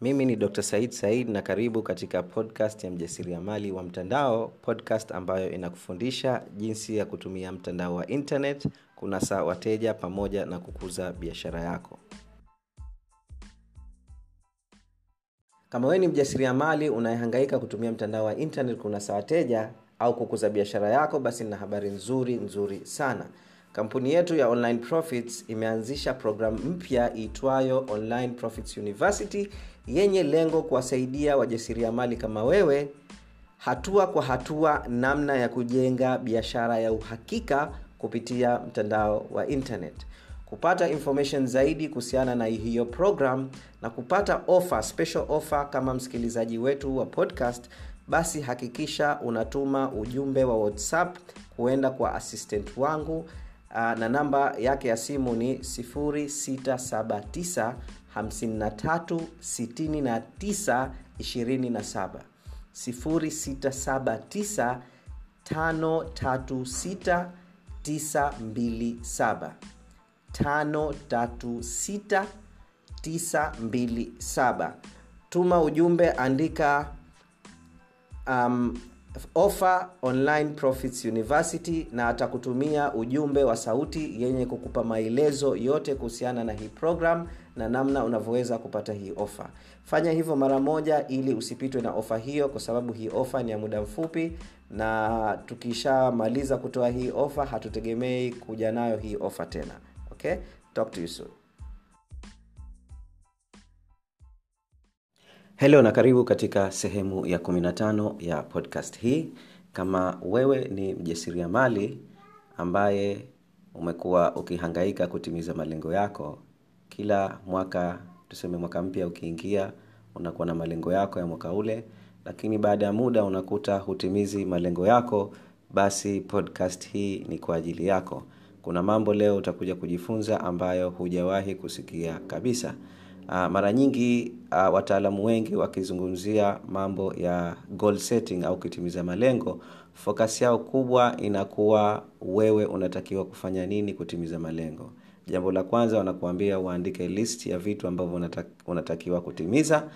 mimi ni dr said said na karibu katika podcast ya mjasiriamali wa mtandao podcast ambayo inakufundisha jinsi ya kutumia mtandao wa internet kunasa wateja pamoja na kukuza biashara yako. Kama wewe ni mjasiriamali unayehangaika kutumia mtandao wa internet kunasa wateja au kukuza biashara yako basi nina habari nzuri nzuri sana. Kampuni yetu ya online profits imeanzisha programu mpya iitwayo online profits university yenye lengo kuwasaidia wajasiriamali kama wewe hatua kwa hatua namna ya kujenga biashara ya uhakika kupitia mtandao wa internet. Kupata information zaidi kuhusiana na hiyo program na kupata offer, special offer kama msikilizaji wetu wa podcast basi hakikisha unatuma ujumbe wa whatsapp kuenda kwa assistant wangu na namba yake ya simu ni 679 53 69 27 0679 536 927 536927 tuma ujumbe andika um, offer online profits university na atakutumia ujumbe wa sauti yenye kukupa maelezo yote kuhusiana na hii program na namna unavyoweza kupata hii ofa fanya hivyo mara moja ili usipitwe na ofa hiyo kwa sababu hii ofa ni ya muda mfupi na tukishamaliza kutoa hii ofa hatutegemei kuja nayo hii ofa tena. Okay? Talk to you soon helo na karibu katika sehemu ya 15 ya podcast hii. Kama wewe ni mjasiriamali ambaye umekuwa ukihangaika kutimiza malengo yako kila mwaka tuseme mwaka mpya ukiingia unakuwa na malengo yako ya mwaka ule lakini baada ya muda unakuta hutimizi malengo yako basi podcast hii ni kwa ajili yako. Kuna mambo leo utakuja kujifunza ambayo hujawahi kusikia kabisa uh, mara nyingi uh, wataalamu wengi wakizungumzia mambo ya goal setting au kutimiza malengo focus yao kubwa inakuwa wewe unatakiwa kufanya nini kutimiza malengo. Jambo la kwanza wanakuambia uandike list ya vitu ambavyo unatakiwa kutimiza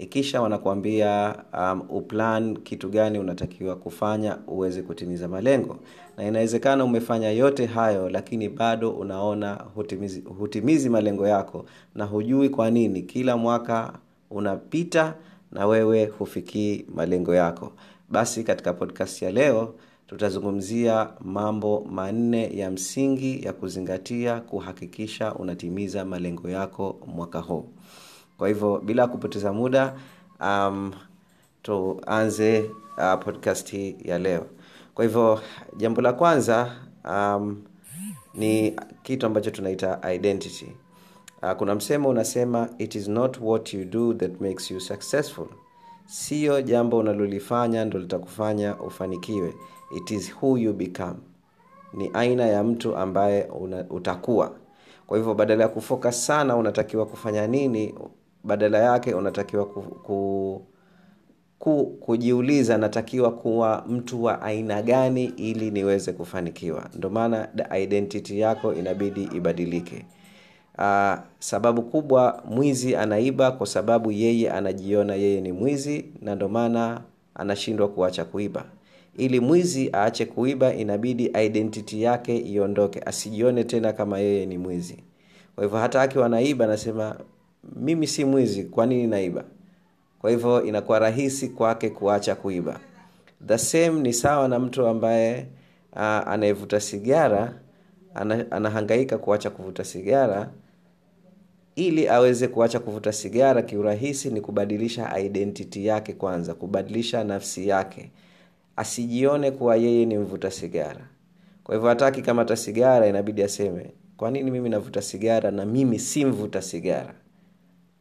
ikisha wanakuambia um, uplan kitu gani unatakiwa kufanya uweze kutimiza malengo. Na inawezekana umefanya yote hayo lakini bado unaona hutimizi, hutimizi malengo yako na hujui kwa nini kila mwaka unapita na wewe hufikii malengo yako. Basi katika podcast ya leo tutazungumzia mambo manne ya msingi ya kuzingatia kuhakikisha unatimiza malengo yako mwaka huu kwa hivyo bila kupoteza muda um, tuanze uh, podcast hii ya leo. Kwa hivyo jambo la kwanza um, ni kitu ambacho tunaita identity. Uh, kuna msemo unasema it is not what you do that makes you successful. Sio jambo unalolifanya ndo litakufanya ufanikiwe. It is who you become. Ni aina ya mtu ambaye una, utakuwa kwa hivyo badala ya kufoka sana unatakiwa kufanya nini badala yake unatakiwa ku, ku, ku, kujiuliza natakiwa kuwa mtu wa aina gani ili niweze kufanikiwa. Ndio maana identity yako inabidi ibadilike. Uh, sababu kubwa mwizi anaiba kwa sababu yeye anajiona yeye ni mwizi na ndio maana anashindwa kuacha kuiba. Ili mwizi aache kuiba inabidi identity yake iondoke asijione tena kama yeye ni mwizi. Kwa hivyo hata akiwa naiba anasema mimi si mwizi kwa nini naiba? Kwa hivyo inakuwa rahisi kwake kuacha kuiba. The same ni sawa na mtu ambaye uh, anayevuta sigara ana, anahangaika kuacha kuvuta sigara. Ili aweze kuacha kuvuta sigara kiurahisi ni kubadilisha identity yake kwanza kubadilisha nafsi yake. Asijione kuwa yeye ni mvuta sigara. Kwa hivyo hataki kamata sigara inabidi aseme kwa nini mimi navuta sigara na mimi si mvuta sigara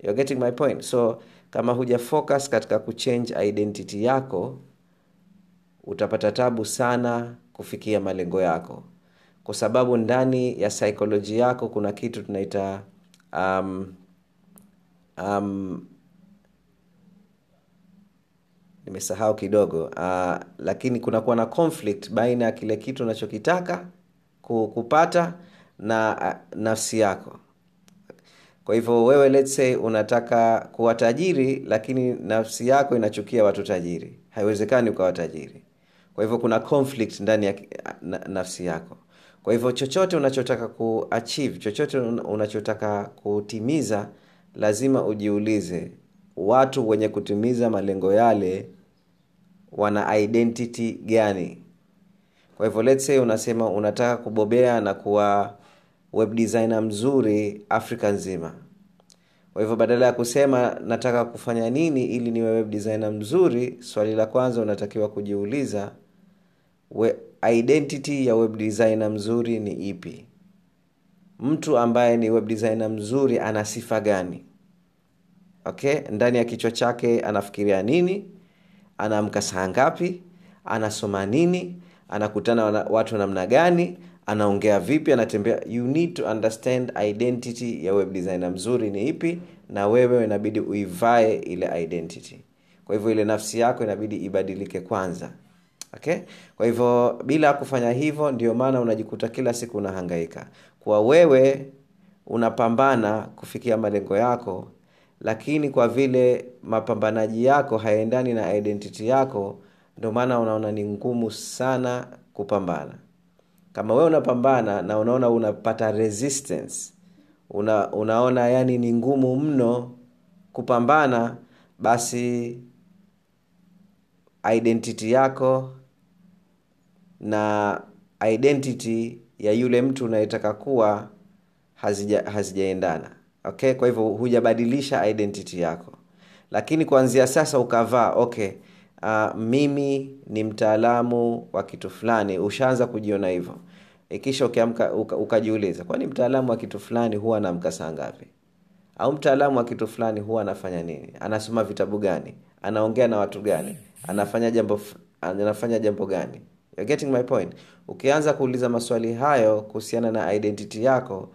You're getting my point. So kama huja focus katika kuchange identity yako utapata tabu sana kufikia malengo yako. Kwa sababu ndani ya psychology yako kuna kitu tunaita um, um, nimesahau kidogo uh, lakini kunakuwa na conflict baina ya kile kitu unachokitaka kupata na uh, nafsi yako kwa hivyo wewe let's say unataka kuwa tajiri lakini nafsi yako inachukia watu tajiri. Haiwezekani ukawa tajiri. Kwa hivyo kuna conflict ndani ya na, nafsi yako. Kwa hivyo chochote unachotaka kuachieve chochote unachotaka kutimiza lazima ujiulize watu wenye kutimiza malengo yale wana identity gani? Kwa hivyo let's say unasema unataka kubobea na kuwa web designer mzuri afrika nzima. Kwa hivyo badala ya kusema nataka kufanya nini ili niwe web designer mzuri swali la kwanza unatakiwa kujiuliza we, identity ya web designer mzuri ni ipi? Mtu ambaye ni web designer mzuri ana sifa gani? Okay ndani ya kichwa chake anafikiria nini? Anaamka saa ngapi? Anasoma nini? Anakutana na watu namna gani anaongea vipi anatembea. You need to understand identity ya web designer. Mzuri ni ipi na wewe inabidi uivae ile identity. Kwa hivyo ile nafsi yako inabidi ibadilike kwanza. Okay? Kwa hivyo bila kufanya hivyo ndio maana unajikuta kila siku unahangaika. Kwa wewe unapambana kufikia malengo yako lakini kwa vile mapambanaji yako hayaendani na identity yako ndio maana unaona ni ngumu sana kupambana kama wewe unapambana na unaona unapata resistance una, unaona yani ni ngumu mno kupambana basi identity yako na identity ya yule mtu unayetaka kuwa hazija, hazijaendana. Okay? Kwa hivyo hujabadilisha identity yako. Lakini kuanzia sasa ukavaa okay uh, mimi ni mtaalamu wa kitu fulani. Ushaanza kujiona hivyo. Ikisha ukiamka uka, ukajiuliza kwani mtaalamu wa kitu fulani huwa anaamka saa ngapi? Au mtaalamu wa kitu fulani huwa anafanya nini? Anasoma vitabu gani? Anaongea na watu gani? Anafanya jambo anafanya jambo gani? You're getting my point. Ukianza kuuliza maswali hayo kuhusiana na identity yako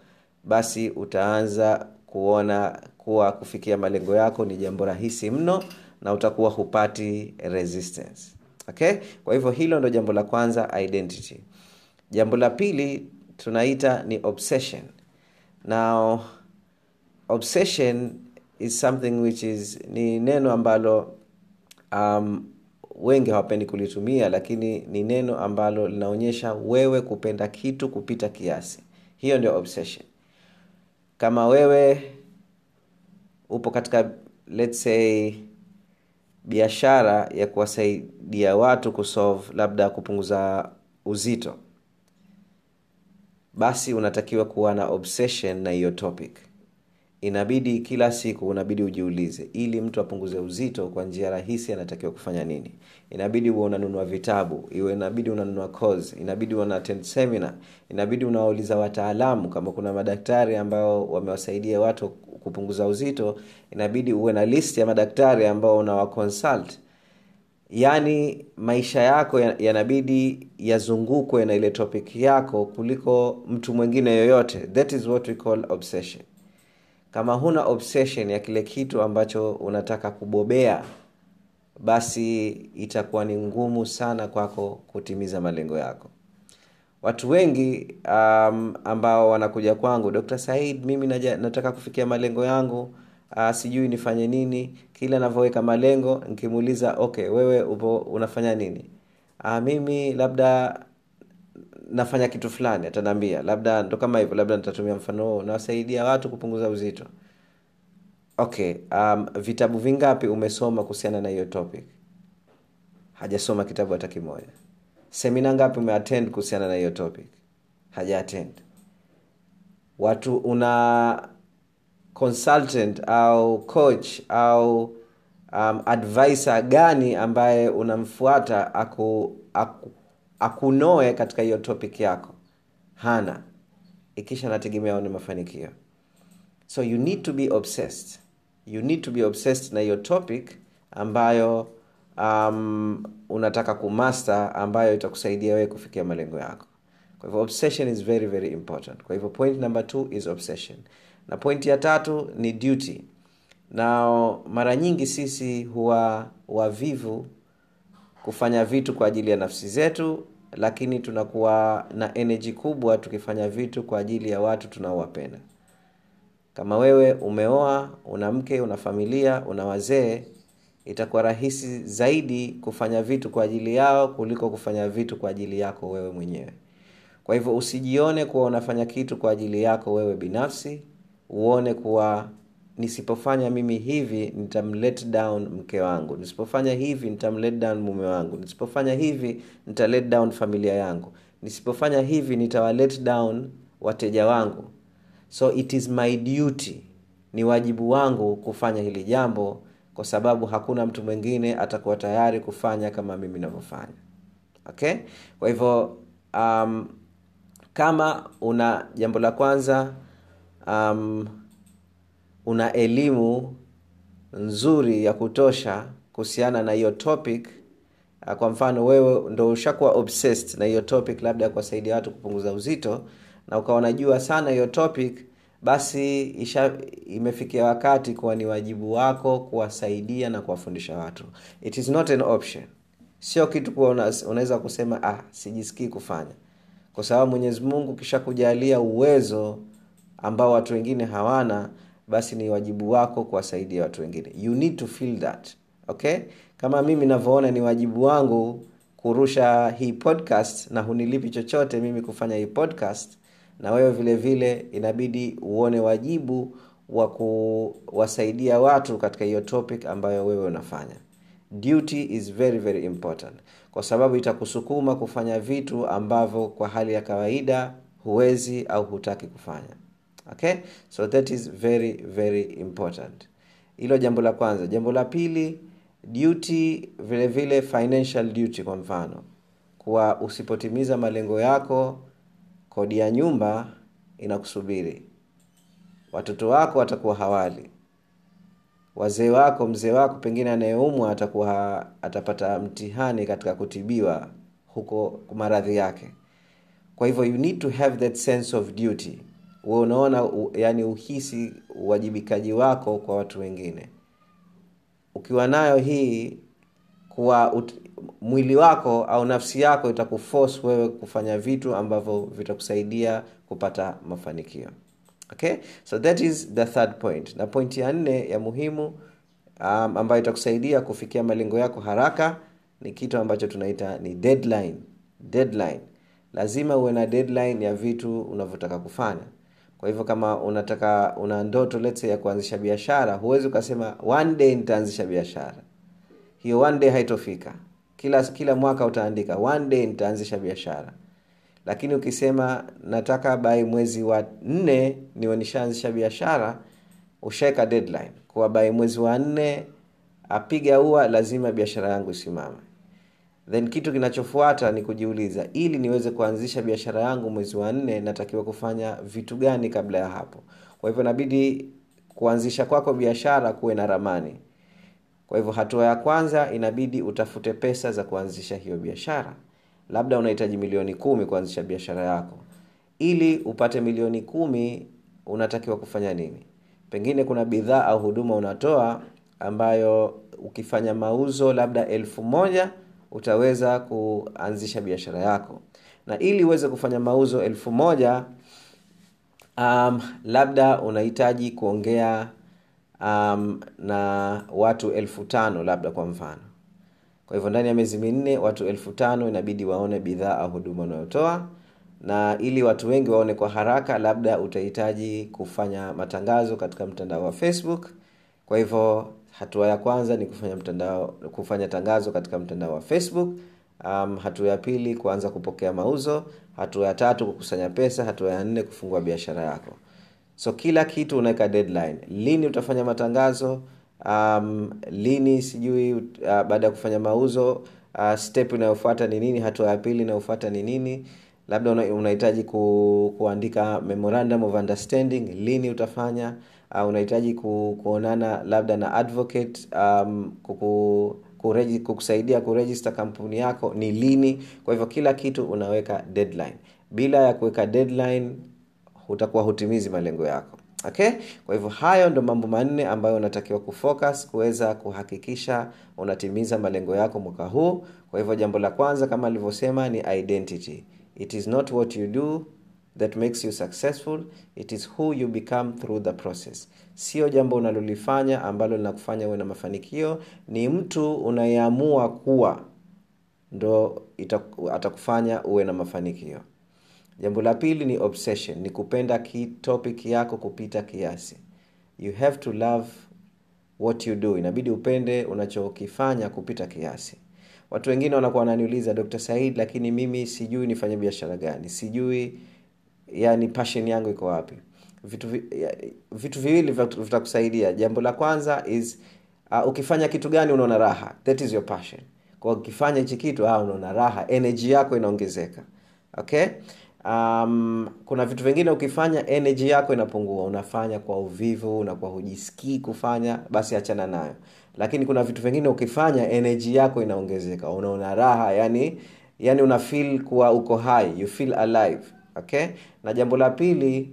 basi utaanza kuona kuwa kufikia malengo yako ni jambo rahisi mno na utakuwa hupati resistance. Okay? Kwa hivyo hilo ndo jambo la kwanza identity. Jambo la pili tunaita ni obsession. Now obsession is something which is ni neno ambalo um, wengi hawapendi kulitumia lakini ni neno ambalo linaonyesha wewe kupenda kitu kupita kiasi. Hiyo ndio obsession. Kama wewe upo katika let's say biashara ya kuwasaidia watu kusolve labda kupunguza uzito. Basi unatakiwa kuwa na obsession na hiyo topic. Inabidi kila siku unabidi ujiulize ili mtu apunguze uzito kwa njia rahisi anatakiwa kufanya nini? Inabidi uwe unanunua vitabu iwe inabidi unanunua course inabidi unaattend seminar inabidi unawauliza wataalamu kama kuna madaktari ambao wamewasaidia watu kupunguza uzito inabidi uwe na list ya madaktari ambao unawaconsult yaani maisha yako yanabidi yazungukwe na ile topic yako kuliko mtu mwingine yoyote. That is what we call obsession. Kama huna obsession ya kile kitu ambacho unataka kubobea basi itakuwa ni ngumu sana kwako kutimiza malengo yako watu wengi um, ambao wanakuja kwangu dr said mimi naja, nataka kufikia malengo yangu uh, sijui nifanye nini kila navyoweka malengo nikimuuliza okay wewe upo unafanya nini? Uh, mimi labda nafanya kitu fulani atanaambia labda ndo kama hivyo labda nitatumia mfano huo nawasaidia watu kupunguza uzito. Okay um, vitabu vingapi umesoma kuhusiana na hiyo topic? Hajasoma kitabu hata kimoja semina ngapi umeattend kuhusiana na hiyo topic? Haja attend watu una consultant au coach au um, advisor gani ambaye unamfuata aku, aku, akunoe katika hiyo topic yako? Hana. Ikisha nategemea ni mafanikio. So you need to be obsessed. You need to be obsessed na hiyo topic ambayo um, unataka kumaster ambayo itakusaidia wewe kufikia malengo yako. Kwa hivyo obsession is very very important. Kwa hivyo point number two is obsession. Na point ya tatu ni duty. Na mara nyingi sisi huwa wavivu kufanya vitu kwa ajili ya nafsi zetu lakini tunakuwa na energy kubwa tukifanya vitu kwa ajili ya watu tunaowapenda. Kama wewe umeoa una mke una familia una wazee itakuwa rahisi zaidi kufanya vitu kwa ajili yao kuliko kufanya vitu kwa ajili yako wewe mwenyewe. Kwa hivyo usijione kuwa unafanya kitu kwa ajili yako wewe binafsi uone kuwa nisipofanya mimi hivi nitamlet down mke wangu nisipofanya hivi nitamlet down mume wangu nisipofanya hivi nita let down familia yangu nisipofanya hivi nitawa let down wateja wangu. So it is my duty ni wajibu wangu kufanya hili jambo kwa sababu hakuna mtu mwingine atakuwa tayari kufanya kama mimi navyofanya okay? Kwa hivyo um, kama una jambo la kwanza um, una elimu nzuri ya kutosha kuhusiana na hiyo topic kwa mfano wewe ndo ushakuwa obsessed na hiyo topic labda ya kuwasaidia watu kupunguza uzito na ukawa unajua sana hiyo topic basi isha, imefikia wakati kuwa ni wajibu wako kuwasaidia na kuwafundisha watu. It is not an option. Sio kitu kuwa unaweza kusema ah sijisikii kufanya. Kwa sababu mwenyezi mungu kisha kujalia uwezo ambao watu wengine hawana basi ni wajibu wako kuwasaidia watu wengine. You need to feel that okay? Kama mimi navyoona ni wajibu wangu kurusha hii podcast na hunilipi chochote mimi kufanya hii podcast na wewe vile vile inabidi uone wajibu wa kuwasaidia watu katika hiyo topic ambayo wewe unafanya. Duty is very very important. Kwa sababu itakusukuma kufanya vitu ambavyo kwa hali ya kawaida huwezi au hutaki kufanya. Okay? So that is very very important. Hilo jambo la kwanza. Jambo la pili duty vile vile financial duty kwa mfano. Kuwa usipotimiza malengo yako kodi ya nyumba inakusubiri. Watoto wako watakuwa hawali. Wazee wako mzee wako pengine anayeumwa atakuwa atapata mtihani katika kutibiwa huko maradhi yake. Kwa hivyo you need to have that sense of duty. We unaona yani uhisi uwajibikaji wako kwa watu wengine. Ukiwa nayo hii kuwa mwili wako au nafsi yako itakuforce wewe kufanya vitu ambavyo vitakusaidia kupata mafanikio. Okay? So that is the third point. Na pointi ya nne ya muhimu um, ambayo itakusaidia kufikia malengo yako haraka ni kitu ambacho tunaita ni deadline. Deadline. Lazima uwe na deadline ya vitu unavyotaka kufanya. Kwa hivyo kama unataka una ndoto letse ya kuanzisha biashara huwezi ukasema one day nitaanzisha biashara. Hiyo one day haitofika kila kila mwaka utaandika. One day nitaanzisha biashara. Lakini ukisema nataka bai mwezi wa nne niwe nishaanzisha biashara ushaeka deadline. Kuwa bai mwezi wa nne apiga ua lazima biashara yangu isimame. Then kitu kinachofuata ni kujiuliza ili niweze kuanzisha biashara yangu mwezi wa nne natakiwa kufanya vitu gani kabla ya hapo? Kwa hivyo inabidi kuanzisha kwako biashara kuwe na ramani kwa hivyo hatua ya kwanza inabidi utafute pesa za kuanzisha hiyo biashara. Labda unahitaji milioni kumi kuanzisha biashara yako. Ili upate milioni kumi unatakiwa kufanya nini? Pengine kuna bidhaa au huduma unatoa ambayo ukifanya mauzo labda elfu moja utaweza kuanzisha biashara yako. Na ili uweze kufanya mauzo elfu moja um, labda unahitaji kuongea um, na watu elfu tano labda kwa mfano. Kwa hivyo ndani ya miezi minne watu elfu tano inabidi waone bidhaa au huduma unayotoa na ili watu wengi waone kwa haraka labda utahitaji kufanya matangazo katika mtandao wa facebook. Kwa hivyo hatua ya kwanza ni kufanya mtandao kufanya tangazo katika mtandao wa facebook. Um, hatua ya pili kuanza kupokea mauzo. Hatua ya tatu kukusanya pesa. Hatua ya nne kufungua biashara yako so kila kitu unaweka deadline. Lini utafanya matangazo? Um, lini sijui uh, baada ya kufanya mauzo uh, step inayofuata ni nini hatua ya pili inayofuata ni nini? Labda unahitaji ku, kuandika memorandum of understanding lini utafanya? Uh, unahitaji ku, kuonana labda na advocate um, kuku, kureji, kukusaidia kurejista kampuni yako ni lini? Kwa hivyo kila kitu unaweka deadline. Bila ya kuweka deadline utakuwa hutimizi malengo yako. Okay? Kwa hivyo hayo ndo mambo manne ambayo unatakiwa kufocus kuweza kuhakikisha unatimiza malengo yako mwaka huu. Kwa hivyo jambo la kwanza kama alivyosema ni identity. It is not what you do that makes you successful. It is who you become through the process. Sio jambo unalolifanya ambalo linakufanya uwe na mafanikio. Ni mtu unayeamua kuwa ndo ita- atakufanya uwe na mafanikio jambo la pili ni obsession ni kupenda ki topic yako kupita kiasi. You have to love what you do. Inabidi upende unachokifanya kupita kiasi. Watu wengine wanakuwa wananiuliza dr said lakini mimi sijui nifanye biashara gani? Sijui yani passion yangu iko wapi? Vitu, vi, vitu viwili vitakusaidia. Jambo la kwanza is uh, ukifanya kitu gani unaona raha? That is your passion. Kwa ukifanya hichi kitu ah, unaona raha. Energy yako inaongezeka. Okay um, kuna vitu vingine ukifanya energy yako inapungua. Unafanya kwa uvivu unakuwa hujisikii kufanya basi achana nayo. Lakini kuna vitu vingine ukifanya energy yako inaongezeka. Unaona raha yani yani una feel kuwa uko hai you feel alive okay? Na jambo la pili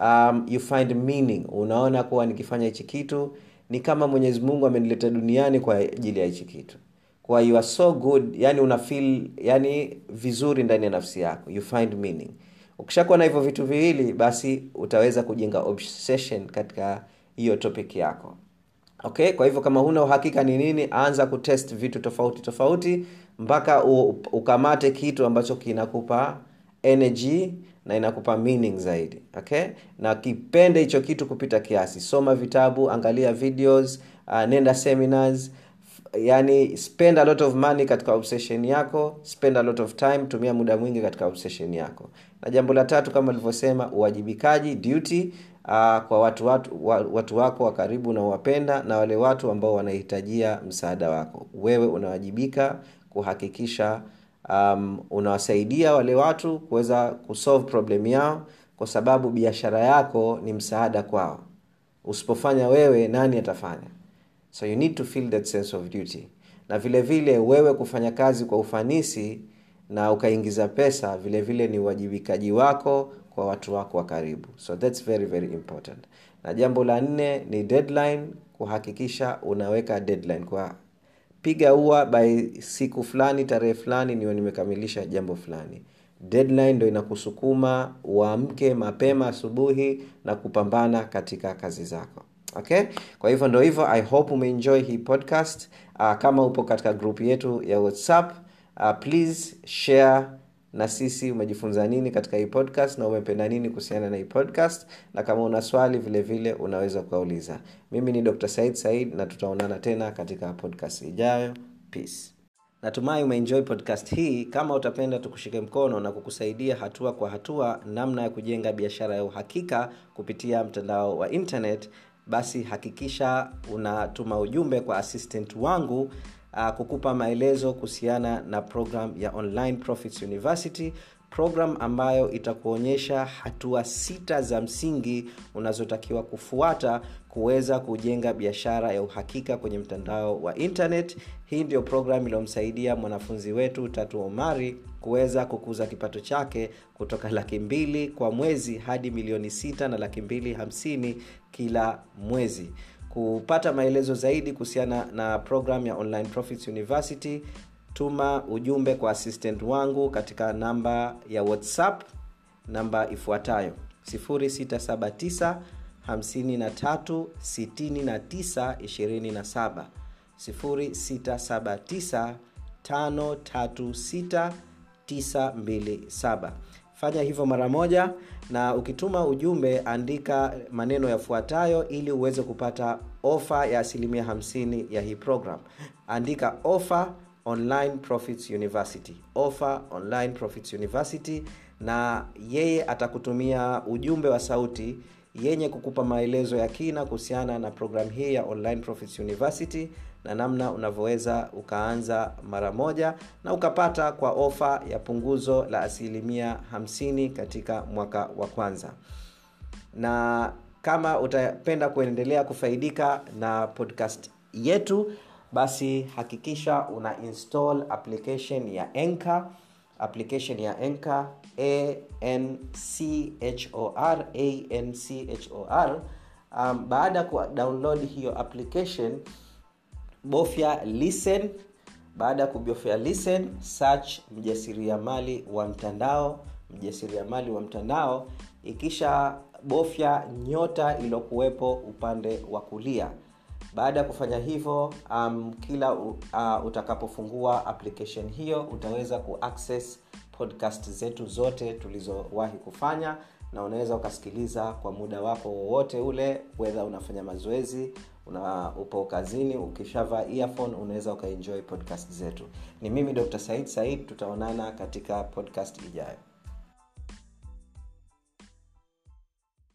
um, you find meaning. Unaona kuwa nikifanya hichi kitu ni kama mwenyezi mungu amenileta duniani kwa ajili ya hichi kitu kwa you are so good yani una feel yani vizuri ndani ya nafsi yako. You find meaning. Ukishakuwa na hivyo vitu viwili basi utaweza kujenga obsession katika hiyo topic yako. Okay? Kwa hivyo kama huna uhakika ni nini anza kutest vitu tofauti tofauti mpaka ukamate kitu ambacho kinakupa energy na inakupa meaning zaidi. Okay? Na kipende hicho kitu kupita kiasi. Soma vitabu angalia videos uh, nenda seminars yani spend a lot of money katika obsession yako spend a lot of time tumia muda mwingi katika obsession yako. Na jambo la tatu kama ulivyosema uwajibikaji duty uh, kwa watu, watu, watu wako wa karibu unaowapenda na wale watu ambao wanahitajia msaada wako. Wewe unawajibika kuhakikisha um, unawasaidia wale watu kuweza kusolve problem yao kwa sababu biashara yako ni msaada kwao. Usipofanya wewe nani atafanya so you need to feel that sense of duty. Na vile vile wewe kufanya kazi kwa ufanisi na ukaingiza pesa vile vile ni uwajibikaji wako kwa watu wako wa karibu. So that's very very important. Na jambo la nne ni deadline kuhakikisha unaweka deadline. Kwa piga ua by siku fulani tarehe fulani niwe nimekamilisha jambo fulani. Deadline ndo inakusukuma uamke mapema asubuhi na kupambana katika kazi zako okay? Kwa hivyo ndo hivyo i hope umeenjoy hii podcast. Uh, kama upo katika grupu yetu ya whatsapp uh, please share na sisi umejifunza nini katika hii podcast na umependa nini kuhusiana na hii podcast. Na kama una swali vile vile unaweza ukauliza. Mimi ni dr said said na tutaonana tena katika podcast ijayo. Peace. Natumai umeenjoy podcast hii. Kama utapenda tukushike mkono na kukusaidia hatua kwa hatua namna ya kujenga biashara ya uhakika kupitia mtandao wa internet basi hakikisha unatuma ujumbe kwa assistant wangu uh, kukupa maelezo kuhusiana na program ya online profits university program ambayo itakuonyesha hatua sita za msingi unazotakiwa kufuata kuweza kujenga biashara ya uhakika kwenye mtandao wa internet. Hii ndio program iliyomsaidia mwanafunzi wetu tatu omari kuweza kukuza kipato chake kutoka laki mbili kwa mwezi hadi milioni sita na laki mbili hamsini kila mwezi. Kupata maelezo zaidi kuhusiana na program ya online profits university tuma ujumbe kwa assistant wangu katika namba ya whatsapp namba ifuatayo 679 53 69 27 0679 536 927 fanya hivyo mara moja na ukituma ujumbe andika maneno yafuatayo ili uweze kupata ofa ya asilimia 50 ya hii program. Andika ofa online profits university. Offer online profits university na yeye atakutumia ujumbe wa sauti yenye kukupa maelezo ya kina kuhusiana na programu hii ya online profits university na namna unavyoweza ukaanza mara moja na ukapata kwa ofa ya punguzo la asilimia 50 katika mwaka wa kwanza. Na kama utapenda kuendelea kufaidika na podcast yetu basi hakikisha una install application ya enka application ya enka anchor anchor um, baada ya kudownload hiyo application bofya listen. Baada ya kubofya listen search mjasiriamali wa mtandao mjasiriamali wa mtandao. Ikisha bofya nyota iliyokuwepo upande wa kulia. Baada ya kufanya hivyo um, kila uh, utakapofungua application hiyo utaweza kuaccess podcast zetu zote tulizowahi kufanya na unaweza ukasikiliza kwa muda wako wowote ule wedha unafanya mazoezi una upo kazini ukishavaa earphone unaweza ukaenjoy podcast zetu. Ni mimi dr said said tutaonana katika podcast ijayo